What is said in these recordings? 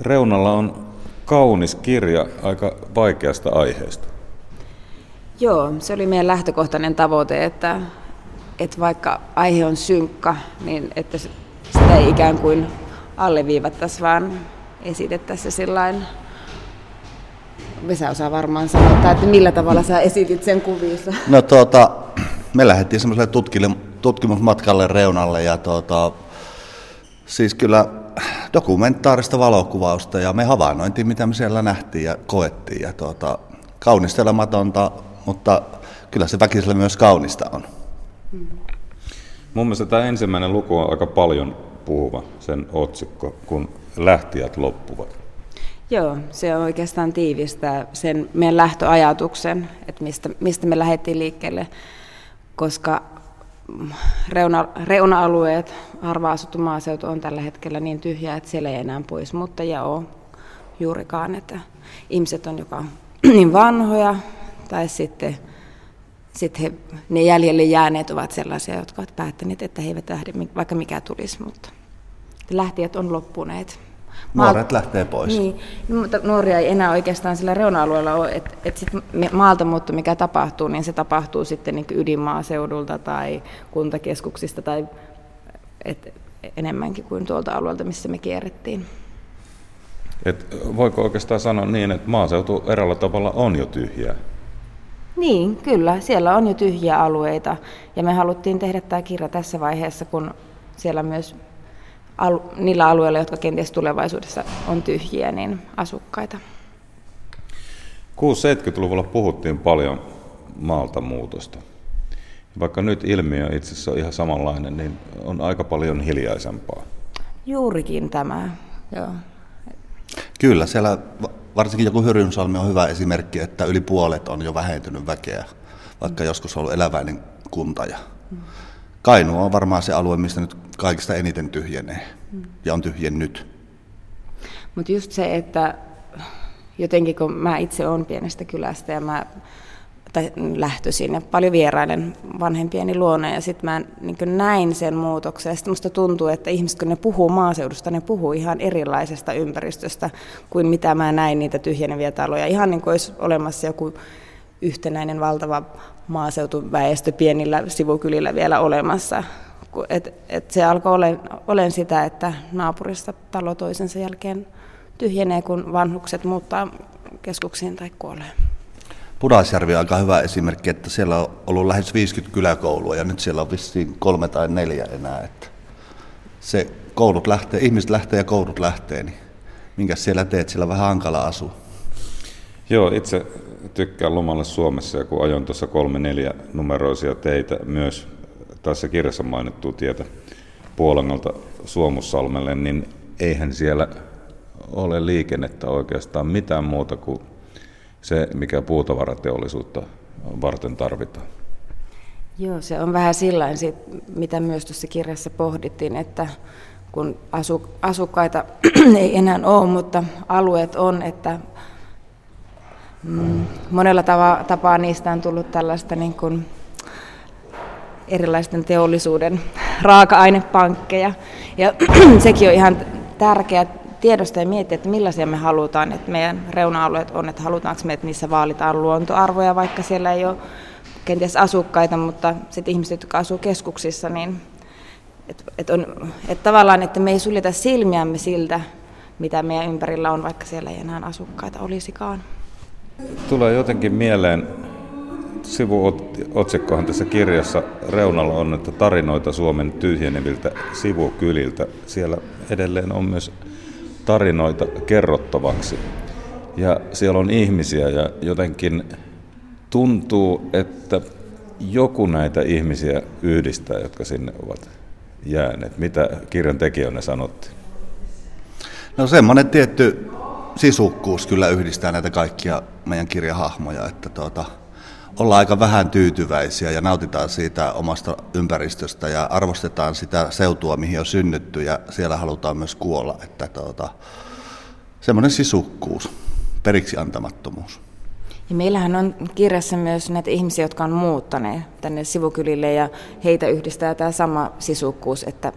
Reunalla on kaunis kirja aika vaikeasta aiheesta. Joo, se oli meidän lähtökohtainen tavoite, että, että vaikka aihe on synkkä, niin että sitä ei ikään kuin alleviivattaisi, vaan esitettäisiin se sillain Vesa osaa varmaan sanoa, että millä tavalla sä esitit sen kuvissa. No tuota, me lähdettiin semmoiselle tutkimusmatkalle reunalle ja tuota, siis kyllä dokumentaarista valokuvausta ja me havainnointiin, mitä me siellä nähtiin ja koettiin. Ja tuota, kaunistelematonta, mutta kyllä se väkisellä myös kaunista on. Mun mielestä tämä ensimmäinen luku on aika paljon puhuva, sen otsikko, kun lähtijät loppuvat. Joo, se on oikeastaan tiivistä sen meidän lähtöajatuksen, että mistä, mistä me lähdettiin liikkeelle, koska reuna, reuna-alueet, harva-asuttu maaseutu on tällä hetkellä niin tyhjä, että siellä ei enää pois, mutta ja ole juurikaan, että ihmiset on joko niin vanhoja tai sitten, sitten he, ne jäljelle jääneet ovat sellaisia, jotka ovat päättäneet, että he eivät lähde, vaikka mikä tulisi, mutta lähtijät on loppuneet. Nuoret lähtee pois. Niin, no, mutta nuoria ei enää oikeastaan sillä reuna-alueella ole, että et sit maalta muutto, mikä tapahtuu, niin se tapahtuu sitten niin ydinmaaseudulta tai kuntakeskuksista tai et, enemmänkin kuin tuolta alueelta, missä me kierrettiin. Et voiko oikeastaan sanoa niin, että maaseutu erällä tavalla on jo tyhjää? Niin, kyllä. Siellä on jo tyhjiä alueita. Ja me haluttiin tehdä tämä kirja tässä vaiheessa, kun siellä myös al- niillä alueilla, jotka kenties tulevaisuudessa on tyhjiä, niin asukkaita. 670-luvulla puhuttiin paljon maalta muutosta. Vaikka nyt ilmiö itse asiassa on ihan samanlainen, niin on aika paljon hiljaisempaa. Juurikin tämä, joo. Kyllä, siellä varsinkin joku Hyrynsalmi on hyvä esimerkki, että yli puolet on jo vähentynyt väkeä, vaikka mm. joskus on ollut eläväinen kunta. Ja mm. Kainu on varmaan se alue, mistä nyt kaikista eniten tyhjenee ja on tyhjennyt. Mutta just se, että jotenkin kun mä itse olen pienestä kylästä ja mä tai lähtöisin ja paljon vierailen vanhempieni luona ja sitten mä niin näin sen muutoksen ja sitten musta tuntuu, että ihmiset kun ne puhuu maaseudusta, ne puhuu ihan erilaisesta ympäristöstä kuin mitä mä näin niitä tyhjeneviä taloja. Ihan niin kuin olisi olemassa joku yhtenäinen valtava maaseutuväestö pienillä sivukylillä vielä olemassa. Et, et se alkoi olen, olen sitä, että naapurissa talo toisensa jälkeen tyhjenee, kun vanhukset muuttaa keskuksiin tai kuolee. Pudasjärvi on aika hyvä esimerkki, että siellä on ollut lähes 50 kyläkoulua ja nyt siellä on vissiin kolme tai neljä enää. Että se koulut lähtee, ihmiset lähtee ja koulut lähtee, niin minkä siellä teet, siellä vähän hankala asua. Joo, itse tykkään lomalle Suomessa ja kun ajoin tuossa kolme neljä numeroisia teitä myös tässä kirjassa mainittua tietä Puolangalta Suomussalmelle, niin eihän siellä ole liikennettä oikeastaan mitään muuta kuin se, mikä puutavarateollisuutta varten tarvitaan. Joo, se on vähän sillä mitä myös tuossa kirjassa pohdittiin, että kun asukkaita ei enää ole, mutta alueet on, että mm, monella tapaa niistä on tullut tällaista niin kuin erilaisten teollisuuden raaka-ainepankkeja. Ja sekin on ihan tärkeä tiedosta ja miettiä, että millaisia me halutaan, että meidän reuna-alueet on, että halutaanko me, että niissä vaalitaan luontoarvoja, vaikka siellä ei ole kenties asukkaita, mutta sitten ihmiset, jotka asuu keskuksissa, niin että et on, et tavallaan, että me ei suljeta silmiämme siltä, mitä meidän ympärillä on, vaikka siellä ei enää asukkaita olisikaan. Tulee jotenkin mieleen, sivuotsikkohan tässä kirjassa reunalla on, että tarinoita Suomen tyhjeneviltä sivukyliltä. Siellä edelleen on myös tarinoita kerrottavaksi. Ja siellä on ihmisiä ja jotenkin tuntuu, että joku näitä ihmisiä yhdistää, jotka sinne ovat jääneet. Mitä kirjan tekijänne sanotti? No semmoinen tietty sisukkuus kyllä yhdistää näitä kaikkia meidän kirjahahmoja, että tuota, ollaan aika vähän tyytyväisiä ja nautitaan siitä omasta ympäristöstä ja arvostetaan sitä seutua, mihin on synnytty ja siellä halutaan myös kuolla. Että tuota, semmoinen sisukkuus, periksi antamattomuus. Ja meillähän on kirjassa myös näitä ihmisiä, jotka on muuttaneet tänne sivukylille ja heitä yhdistää tämä sama sisukkuus, että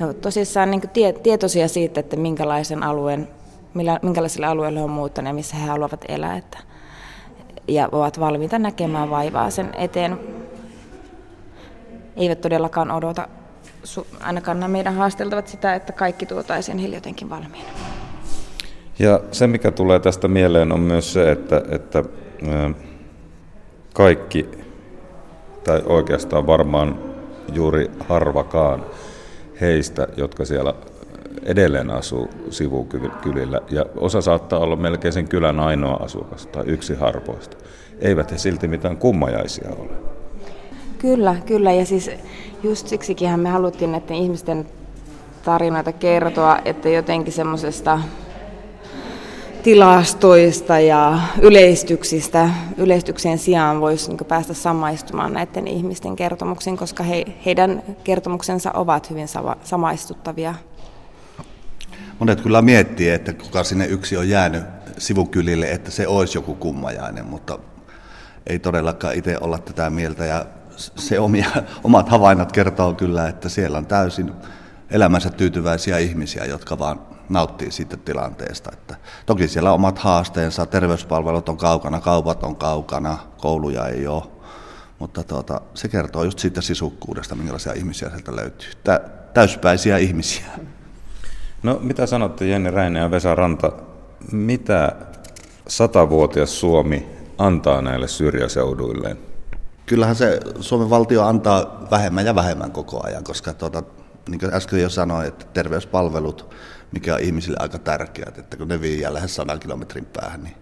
he ovat tosissaan niin tie, tietoisia siitä, että minkälaisen alueen millä, minkälaisille alueille on muuttanut ja missä he haluavat elää. Että, ja ovat valmiita näkemään vaivaa sen eteen. Eivät todellakaan odota, ainakaan nämä meidän haasteltavat sitä, että kaikki tuotaisiin heille jotenkin valmiina. Ja se, mikä tulee tästä mieleen, on myös se, että, että kaikki, tai oikeastaan varmaan juuri harvakaan heistä, jotka siellä edelleen asuu sivukylillä, ja osa saattaa olla melkein sen kylän ainoa asukas tai yksi harvoista. Eivät he silti mitään kummajaisia ole. Kyllä, kyllä, ja siis just siksikin me haluttiin näiden ihmisten tarinoita kertoa, että jotenkin semmoisesta tilastoista ja yleistyksistä, yleistyksen sijaan voisi niin päästä samaistumaan näiden ihmisten kertomuksiin, koska he, heidän kertomuksensa ovat hyvin sama, samaistuttavia. Monet kyllä miettii, että kuka sinne yksi on jäänyt sivukylille, että se olisi joku kummajainen, mutta ei todellakaan itse olla tätä mieltä. Ja se omia, omat havainnot kertoo kyllä, että siellä on täysin elämänsä tyytyväisiä ihmisiä, jotka vaan nauttii siitä tilanteesta. Että toki siellä on omat haasteensa, terveyspalvelut on kaukana, kaupat on kaukana, kouluja ei ole. Mutta tuota, se kertoo just siitä sisukkuudesta, minkälaisia ihmisiä sieltä löytyy. Tä, täyspäisiä ihmisiä. No mitä sanotte Jenni Räinen ja Vesa Ranta, mitä satavuotias Suomi antaa näille syrjäseuduilleen? Kyllähän se Suomen valtio antaa vähemmän ja vähemmän koko ajan, koska tuota, niin kuin äsken jo sanoin, että terveyspalvelut, mikä on ihmisille aika tärkeät, että kun ne viiää lähes sadan kilometrin päähän, niin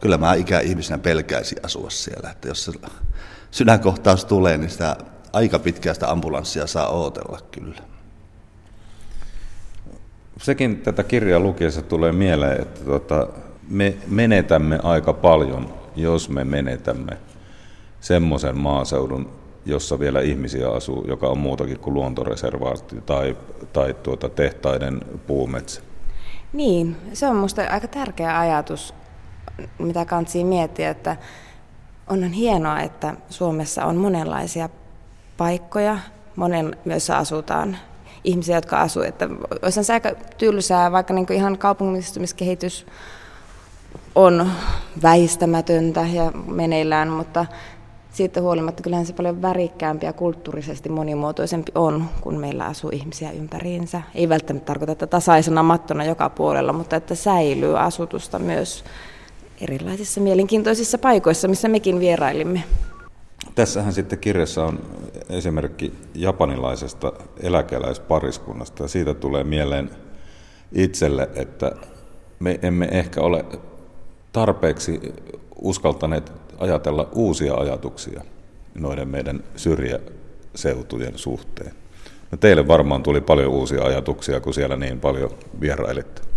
kyllä mä ikäihmisenä pelkäisin asua siellä, että jos se sydänkohtaus tulee, niin sitä aika pitkästä ambulanssia saa ootella kyllä. Sekin tätä kirjaa lukiessa tulee mieleen, että tuota, me menetämme aika paljon, jos me menetämme semmoisen maaseudun, jossa vielä ihmisiä asuu, joka on muutakin kuin luontoreservaatti tai, tai tuota tehtaiden puumetsä. Niin, se on minusta aika tärkeä ajatus, mitä kansi miettiä, että onhan hienoa, että Suomessa on monenlaisia paikkoja, monen myös asutaan ihmisiä, jotka asuu. Että olisi se aika tylsää, vaikka niin ihan kaupungistumiskehitys on väistämätöntä ja meneillään, mutta siitä huolimatta kyllähän se paljon värikkäämpi ja kulttuurisesti monimuotoisempi on, kun meillä asuu ihmisiä ympäriinsä. Ei välttämättä tarkoita, että tasaisena mattona joka puolella, mutta että säilyy asutusta myös erilaisissa mielenkiintoisissa paikoissa, missä mekin vierailimme. Tässähän sitten kirjassa on esimerkki japanilaisesta eläkeläispariskunnasta siitä tulee mieleen itselle, että me emme ehkä ole tarpeeksi uskaltaneet ajatella uusia ajatuksia noiden meidän syrjäseutujen suhteen. No teille varmaan tuli paljon uusia ajatuksia, kun siellä niin paljon vierailitte.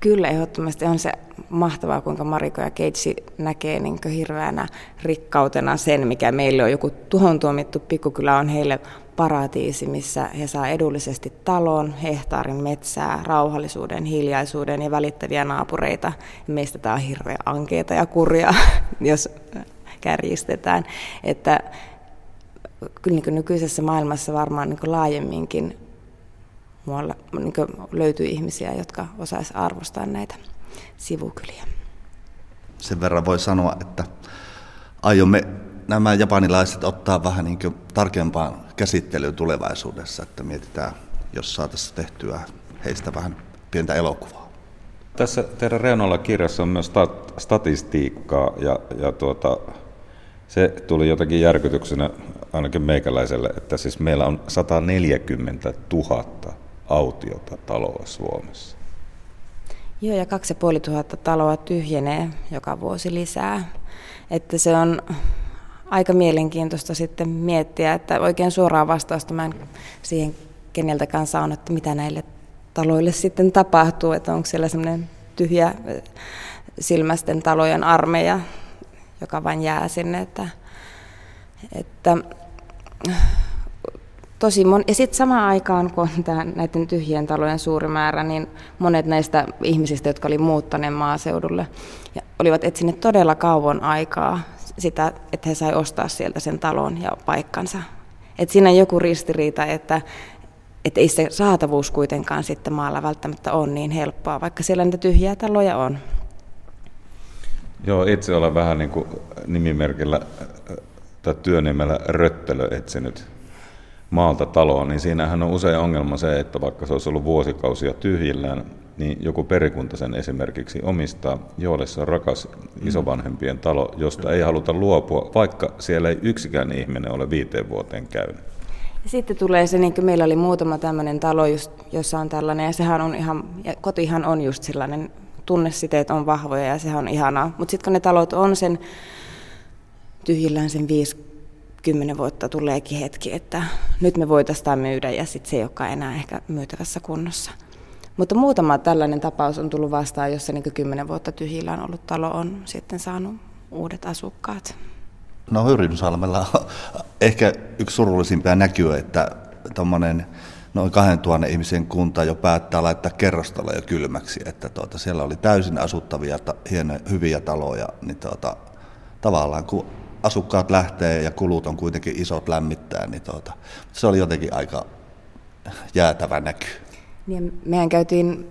Kyllä, ehdottomasti on se mahtavaa, kuinka Mariko ja Keitsi näkee niin hirveänä rikkautena sen, mikä meille on joku tuhon tuomittu pikkukylä, on heille paratiisi, missä he saa edullisesti talon, hehtaarin metsää, rauhallisuuden, hiljaisuuden ja välittäviä naapureita. Meistä tämä on hirveän ankeita ja kurja, jos kärjistetään. Että kyllä niin nykyisessä maailmassa varmaan niin laajemminkin muualla niin löytyy ihmisiä, jotka osaisivat arvostaa näitä sivukyliä. Sen verran voi sanoa, että aiomme nämä japanilaiset ottaa vähän niin tarkempaan käsittelyyn tulevaisuudessa, että mietitään, jos saataisiin tehtyä heistä vähän pientä elokuvaa. Tässä teidän reunalla kirjassa on myös stat- statistiikkaa ja, ja tuota, se tuli jotenkin järkytyksenä ainakin meikäläiselle, että siis meillä on 140 000 autiota taloa Suomessa. Joo, ja 2500 taloa tyhjenee joka vuosi lisää. Että se on aika mielenkiintoista sitten miettiä, että oikein suoraan vastausta mä en siihen keneltäkään saanut, että mitä näille taloille sitten tapahtuu, että onko siellä semmoinen tyhjä silmästen talojen armeija, joka vain jää sinne, että, että tosi mon- ja sitten samaan aikaan, kun on tämä, näiden tyhjien talojen suuri määrä, niin monet näistä ihmisistä, jotka oli muuttaneet maaseudulle, ja olivat etsineet todella kauan aikaa sitä, että he sai ostaa sieltä sen talon ja paikkansa. Et siinä on joku ristiriita, että että ei se saatavuus kuitenkaan sitten maalla välttämättä ole niin helppoa, vaikka siellä niitä tyhjiä taloja on. Joo, itse olen vähän niin kuin nimimerkillä tai työnimellä röttelö etsinyt maalta taloon, niin siinähän on usein ongelma se, että vaikka se olisi ollut vuosikausia tyhjillään, niin joku perikunta sen esimerkiksi omistaa, joille se on rakas isovanhempien talo, josta ei haluta luopua, vaikka siellä ei yksikään ihminen ole viiteen vuoteen käynyt. Sitten tulee se, niin kuin meillä oli muutama tämmöinen talo, just, jossa on tällainen, ja sehän on ihan, ja kotihan on just sellainen, tunnesiteet on vahvoja ja sehän on ihanaa. Mutta sitten kun ne talot on sen tyhjillään sen 5-10 vuotta tuleekin hetki, että nyt me voitaisiin myydä ja sitten se ei olekaan enää ehkä myytävässä kunnossa. Mutta muutama tällainen tapaus on tullut vastaan, jossa niin 10 vuotta tyhjillään ollut talo on sitten saanut uudet asukkaat. No Hyrynsalmella on ehkä yksi surullisimpia näkyy, että tuommoinen noin 2000 ihmisen kunta jo päättää laittaa kerrostaloja kylmäksi, että tuota, siellä oli täysin asuttavia, hienoja, hyviä taloja, niin tuota, tavallaan kun asukkaat lähtee ja kulut on kuitenkin isot lämmittää, niin tuota, se oli jotenkin aika jäätävä näky. Niin, mehän käytiin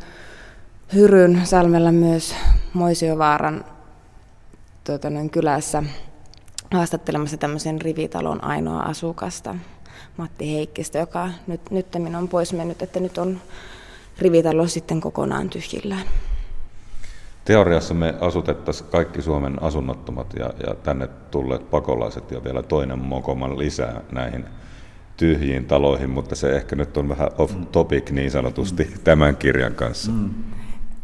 Hyryn salmella myös Moisiovaaran tuota, noin kylässä haastattelemassa tämmöisen rivitalon ainoa asukasta, Matti Heikkistä, joka nyt, nyt on pois mennyt, että nyt on rivitalo sitten kokonaan tyhjillään. Teoriassa me asutettaisiin kaikki Suomen asunnottomat ja, ja tänne tulleet pakolaiset ja vielä toinen mokoman lisää näihin tyhjiin taloihin, mutta se ehkä nyt on vähän off topic niin sanotusti mm. tämän kirjan kanssa. Mm.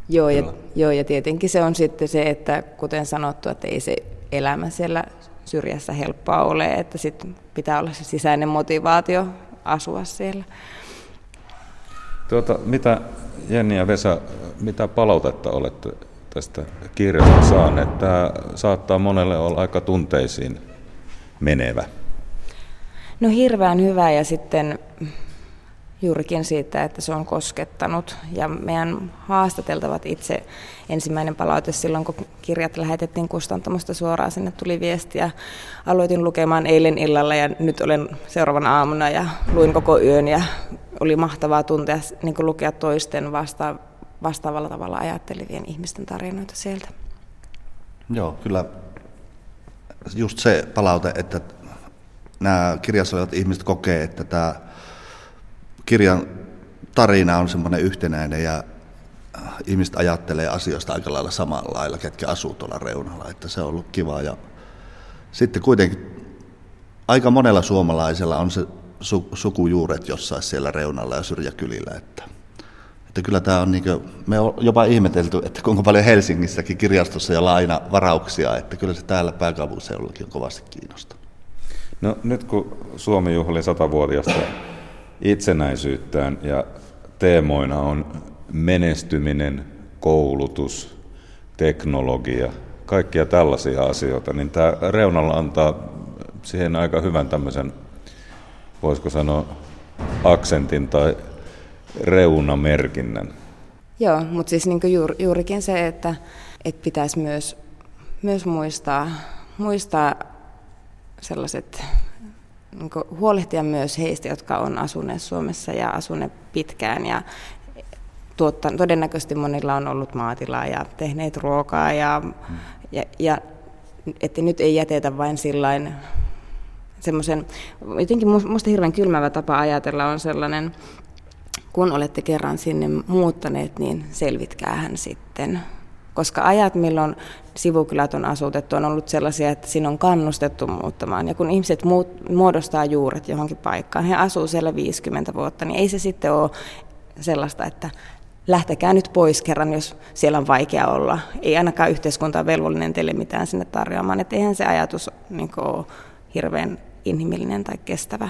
Joo, ja, joo, ja tietenkin se on sitten se, että kuten sanottu, että ei se elämä siellä syrjässä helppoa ole, että sitten pitää olla se sisäinen motivaatio asua siellä. Tuota, mitä Jenni ja Vesa, mitä palautetta olette tästä kirjasta saaneet? Tämä saattaa monelle olla aika tunteisiin menevä. No hirveän hyvä ja sitten juurikin siitä, että se on koskettanut. Ja meidän haastateltavat itse ensimmäinen palaute silloin, kun kirjat lähetettiin kustantamosta suoraan, sinne tuli viestiä. Aloitin lukemaan eilen illalla ja nyt olen seuraavana aamuna ja luin koko yön ja oli mahtavaa tuntea niin lukea toisten vasta, vastaavalla tavalla ajattelevien ihmisten tarinoita sieltä. Joo, kyllä just se palaute, että nämä kirjassa olevat ihmiset kokee, että tämä kirjan tarina on semmoinen yhtenäinen ja äh, ihmiset ajattelee asioista aika lailla samalla lailla, ketkä asuu tuolla reunalla, että se on ollut kiva. Ja sitten kuitenkin aika monella suomalaisella on se su- sukujuuret jossain siellä reunalla ja syrjäkylillä, että, että kyllä tämä on niin kuin, me on jopa ihmetelty, että kuinka paljon Helsingissäkin kirjastossa ja laina varauksia, että kyllä se täällä pääkaupunkiseudullakin on kovasti kiinnostunut. No nyt kun Suomi juhli satavuotiaasta itsenäisyyttään ja teemoina on menestyminen, koulutus, teknologia, kaikkia tällaisia asioita, niin tämä reunalla antaa siihen aika hyvän tämmöisen, voisiko sanoa, aksentin tai reunamerkinnän. Joo, mutta siis niin juur, juurikin se, että, että pitäisi myös, myös muistaa, muistaa sellaiset niin huolehtia myös heistä, jotka on asuneet Suomessa ja asuneet pitkään ja tuotta, todennäköisesti monilla on ollut maatilaa ja tehneet ruokaa ja, hmm. ja, ja että nyt ei jätetä vain sillain semmoisen, jotenkin minusta hirveän kylmävä tapa ajatella on sellainen, kun olette kerran sinne muuttaneet, niin selvitkäähän sitten koska ajat, milloin sivukylät on asutettu, on ollut sellaisia, että siinä on kannustettu muuttamaan. Ja kun ihmiset muut, muodostaa juuret johonkin paikkaan, he asuu siellä 50 vuotta, niin ei se sitten ole sellaista, että lähtekää nyt pois kerran, jos siellä on vaikea olla. Ei ainakaan yhteiskunta ole velvollinen teille mitään sinne tarjoamaan. Että eihän se ajatus niin kuin, ole hirveän inhimillinen tai kestävä.